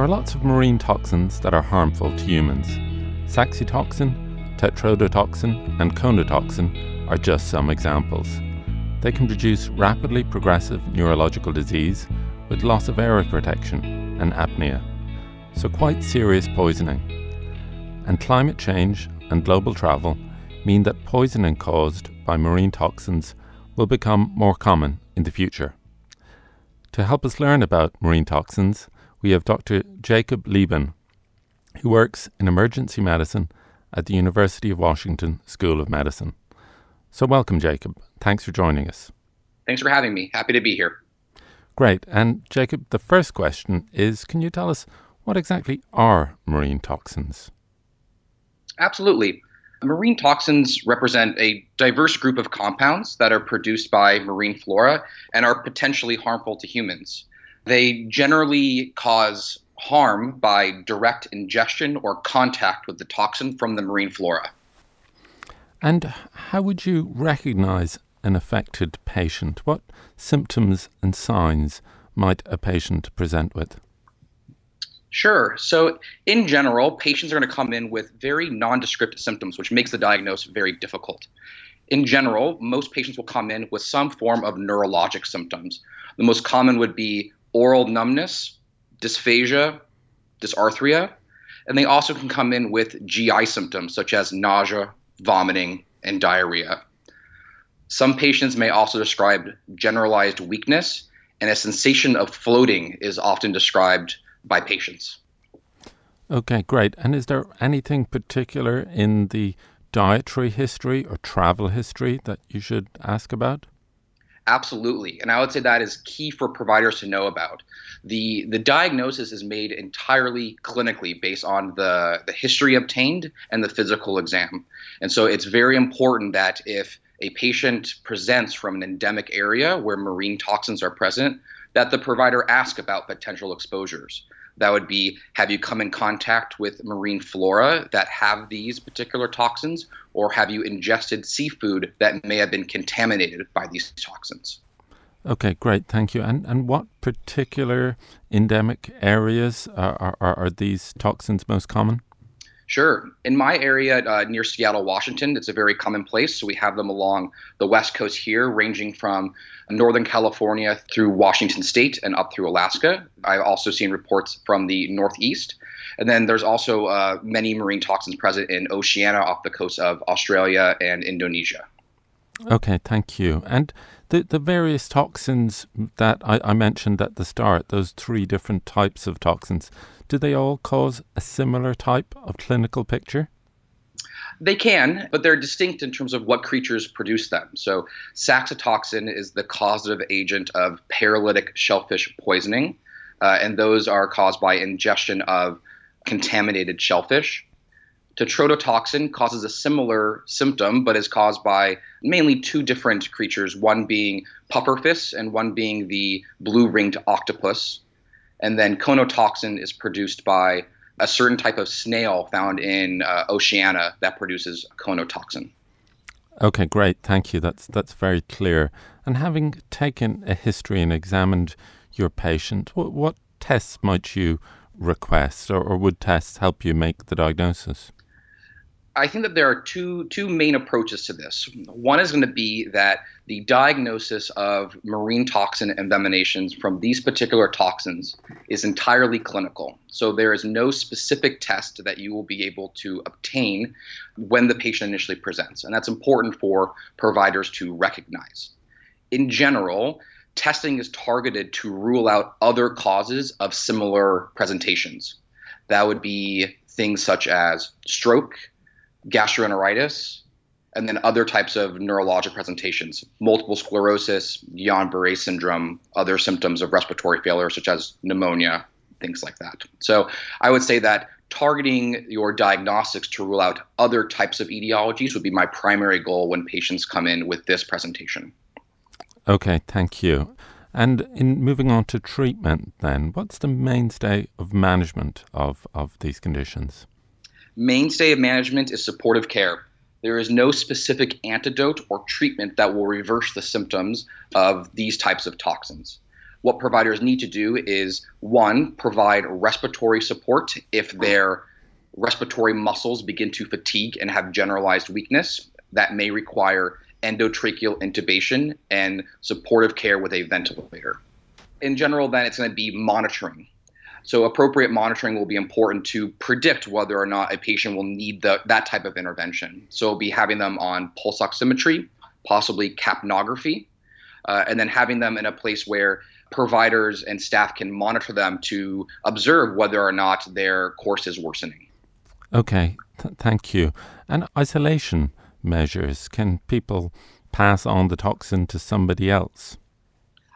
There are lots of marine toxins that are harmful to humans. Saxitoxin, tetrodotoxin, and conotoxin are just some examples. They can produce rapidly progressive neurological disease with loss of airway protection and apnea, so quite serious poisoning. And climate change and global travel mean that poisoning caused by marine toxins will become more common in the future. To help us learn about marine toxins, we have Dr. Jacob Lieben, who works in emergency medicine at the University of Washington School of Medicine. So, welcome, Jacob. Thanks for joining us. Thanks for having me. Happy to be here. Great. And, Jacob, the first question is can you tell us what exactly are marine toxins? Absolutely. Marine toxins represent a diverse group of compounds that are produced by marine flora and are potentially harmful to humans. They generally cause harm by direct ingestion or contact with the toxin from the marine flora. And how would you recognize an affected patient? What symptoms and signs might a patient present with? Sure. So, in general, patients are going to come in with very nondescript symptoms, which makes the diagnosis very difficult. In general, most patients will come in with some form of neurologic symptoms. The most common would be oral numbness, dysphagia, dysarthria, and they also can come in with GI symptoms such as nausea, vomiting, and diarrhea. Some patients may also describe generalized weakness, and a sensation of floating is often described by patients. Okay, great. And is there anything particular in the dietary history or travel history that you should ask about? Absolutely. And I would say that is key for providers to know about. The the diagnosis is made entirely clinically based on the, the history obtained and the physical exam. And so it's very important that if a patient presents from an endemic area where marine toxins are present, that the provider ask about potential exposures. That would be have you come in contact with marine flora that have these particular toxins, or have you ingested seafood that may have been contaminated by these toxins? Okay, great, thank you. And and what particular endemic areas are, are, are these toxins most common? Sure. In my area uh, near Seattle, Washington, it's a very common place. So we have them along the West Coast here, ranging from Northern California through Washington State and up through Alaska. I've also seen reports from the Northeast. And then there's also uh, many marine toxins present in Oceania off the coast of Australia and Indonesia. Okay, thank you. And the, the various toxins that I, I mentioned at the start, those three different types of toxins, do they all cause a similar type of clinical picture? They can, but they're distinct in terms of what creatures produce them. So, saxitoxin is the causative agent of paralytic shellfish poisoning, uh, and those are caused by ingestion of contaminated shellfish. Tetrodotoxin causes a similar symptom, but is caused by mainly two different creatures, one being pufferfish and one being the blue ringed octopus. And then conotoxin is produced by a certain type of snail found in uh, Oceania that produces conotoxin. Okay, great. Thank you. That's that's very clear. And having taken a history and examined your patient, what, what tests might you request, or, or would tests help you make the diagnosis? I think that there are two two main approaches to this. One is going to be that the diagnosis of marine toxin envenomations from these particular toxins is entirely clinical. So there is no specific test that you will be able to obtain when the patient initially presents, and that's important for providers to recognize. In general, testing is targeted to rule out other causes of similar presentations. That would be things such as stroke, gastroenteritis, and then other types of neurologic presentations, multiple sclerosis, Guillain-Barré syndrome, other symptoms of respiratory failure such as pneumonia, things like that. So I would say that targeting your diagnostics to rule out other types of etiologies would be my primary goal when patients come in with this presentation. Okay, thank you. And in moving on to treatment, then, what's the mainstay of management of, of these conditions? Mainstay of management is supportive care. There is no specific antidote or treatment that will reverse the symptoms of these types of toxins. what providers need to do is one, provide respiratory support if their respiratory muscles begin to fatigue and have generalized weakness. That may require endotracheal intubation and supportive care with a ventilator. In general, then it's going to be monitoring. So, appropriate monitoring will be important to predict whether or not a patient will need the, that type of intervention. So, we'll be having them on pulse oximetry, possibly capnography, uh, and then having them in a place where providers and staff can monitor them to observe whether or not their course is worsening. Okay, Th- thank you. And isolation measures can people pass on the toxin to somebody else?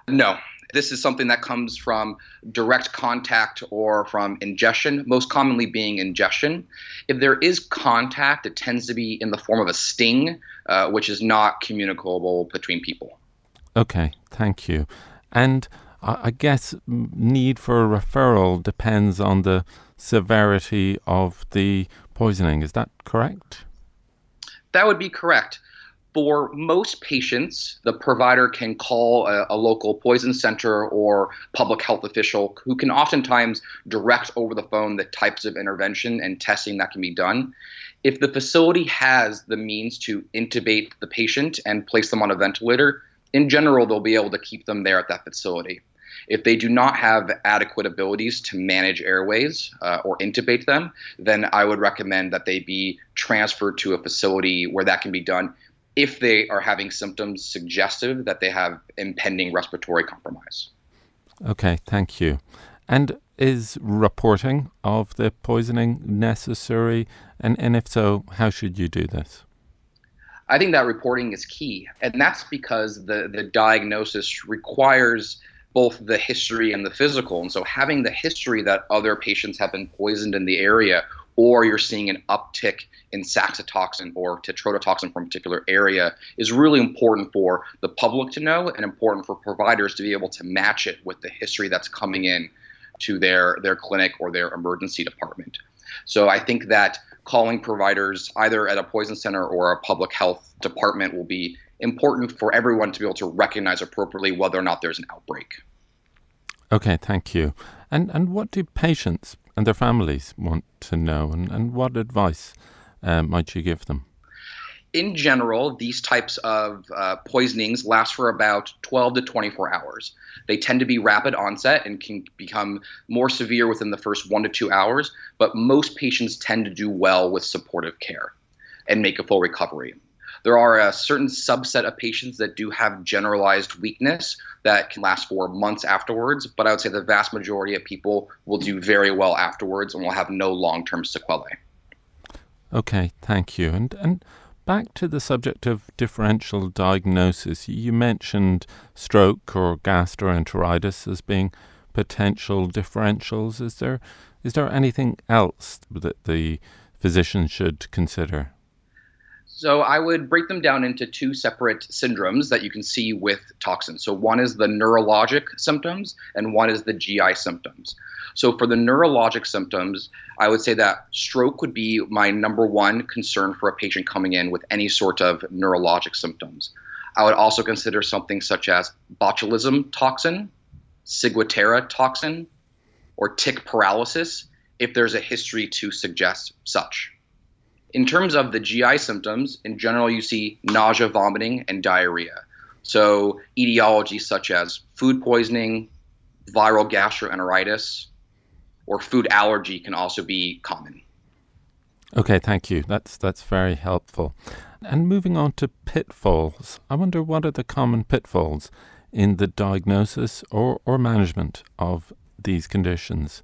No. This is something that comes from direct contact or from ingestion, most commonly being ingestion. If there is contact, it tends to be in the form of a sting, uh, which is not communicable between people. Okay, thank you. And I guess need for a referral depends on the severity of the poisoning. Is that correct? That would be correct. For most patients, the provider can call a, a, local poison center or public health official who can oftentimes direct over the phone the types of intervention and testing that can be done. If the facility has the means to intubate the patient and place them on a ventilator, in general, they'll be able to keep them there at that facility. If they do not have adequate abilities to manage airways uh, or intubate them, then I would recommend that they be transferred to a facility where that can be done if they are having symptoms suggestive that they have impending respiratory compromise. Okay, thank you. And is reporting of the poisoning necessary? And, and if so, how should you do this? I think that reporting is key. And that's because the, the diagnosis requires both the history and the physical. And so having the history that other patients have been poisoned in the area, or you're seeing an uptick in saxitoxin or tetrodotoxin from a particular area, is really important for the public to know and important for providers to be able to match it with the history that's coming in to their, their clinic or their emergency department. So I think that calling providers either at a poison center or a public health department will be important for everyone to be able to recognize appropriately whether or not there's an outbreak. Okay, thank you. And and what do patients and their families want to know, and, and what advice uh, might you give them? In general, these types of uh, poisonings last for about 12 to 24 hours. They tend to be rapid onset and can become more severe within the first one to two hours, but most patients tend to do well with supportive care and make a full recovery. There are a certain subset of patients that do have generalized weakness that can last for months afterwards, but I would say the vast majority of people will do very well afterwards and will have no long term sequelae. Okay, thank you. And and back to the subject of differential diagnosis, you mentioned stroke or gastroenteritis as being potential differentials. Is there is there anything else that the physician should consider? So I would break them down into two separate syndromes that you can see with toxins. So one is the neurologic symptoms and one is the GI symptoms. So for the neurologic symptoms, I would say that stroke would be my number one concern for a patient coming in with any sort of neurologic symptoms. I would also consider something such as botulism toxin, ciguatera toxin, or tick paralysis if there's a history to suggest such. In terms of the GI symptoms, in general, you see nausea, vomiting, and diarrhea. So, etiologies such as food poisoning, viral gastroenteritis, or food allergy can also be common. Okay, thank you. That's that's very helpful. And moving on to pitfalls, I wonder what are the common pitfalls in the diagnosis or, or management of these conditions?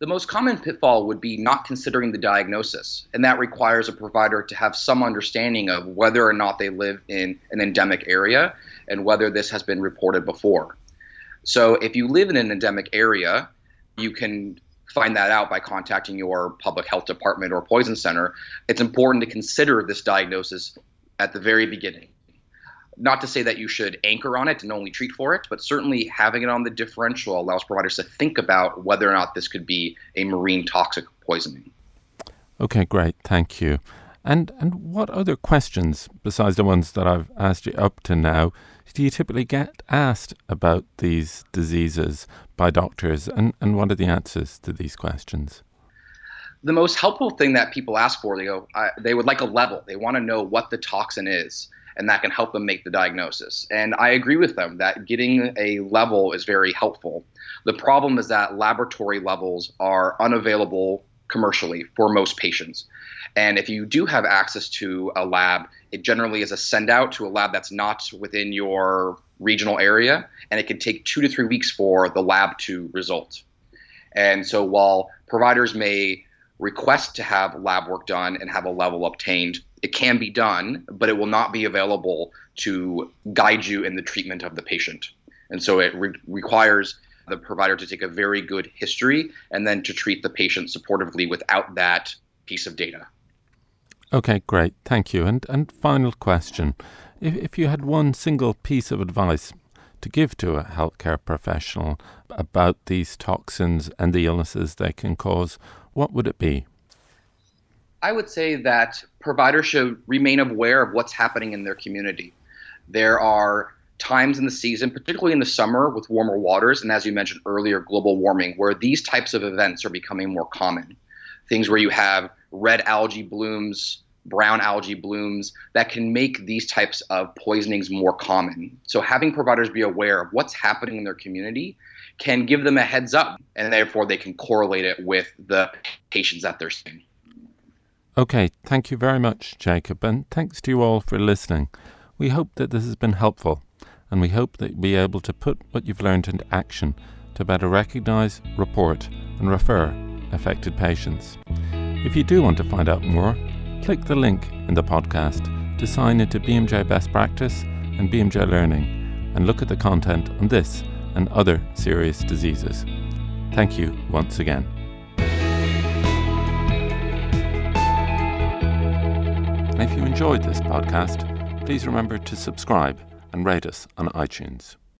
The most common pitfall would be not considering the diagnosis, and that requires a provider to have some understanding of whether or not they live in an endemic area and whether this has been reported before. So, if you live in an endemic area, you can find that out by contacting your public health department or poison center. It's important to consider this diagnosis at the very beginning not to say that you should anchor on it and only treat for it, but certainly having it on the differential allows providers to think about whether or not this could be a marine toxic poisoning. Okay, great. Thank you. And and what other questions besides the ones that I've asked you up to now do you typically get asked about these diseases by doctors and, and what are the answers to these questions? The most helpful thing that people ask for, they go, I, they would like a level. They want to know what the toxin is, and that can help them make the diagnosis. And I agree with them that getting a level is very helpful. The problem is that laboratory levels are unavailable commercially for most patients. And if you do have access to a lab, it generally is a send out to a lab that's not within your regional area, and it can take two to three weeks for the lab to result. And so while providers may request to have lab work done and have a level obtained, it can be done, but it will not be available to guide you in the treatment of the patient. And so it re- requires the provider to take a very good history and then to treat the patient supportively without that piece of data. Okay, great. Thank you. And and final question. If if you had one single piece of advice to give to a healthcare professional about these toxins and the illnesses they can cause, what would it be? I would say that providers should remain aware of what's happening in their community. There are times in the season, particularly in the summer with warmer waters, and as you mentioned earlier, global warming, where these types of events are becoming more common. Things where you have red algae blooms, brown algae blooms that can make these types of poisonings more common. So having providers be aware of what's happening in their community can give them a heads up and therefore they can correlate it with the patients that they're seeing. Okay, thank you very much, Jacob, and thanks to you all for listening. We hope that this has been helpful, and we hope that you'll be able to put what you've learned into action to better recognize, report, and refer affected patients. If you do want to find out more, click the link in the podcast to sign into BMJ Best Practice and BMJ Learning and look at the content on this and other serious diseases. Thank you once again. if you enjoyed this podcast, please remember to subscribe and rate us on iTunes.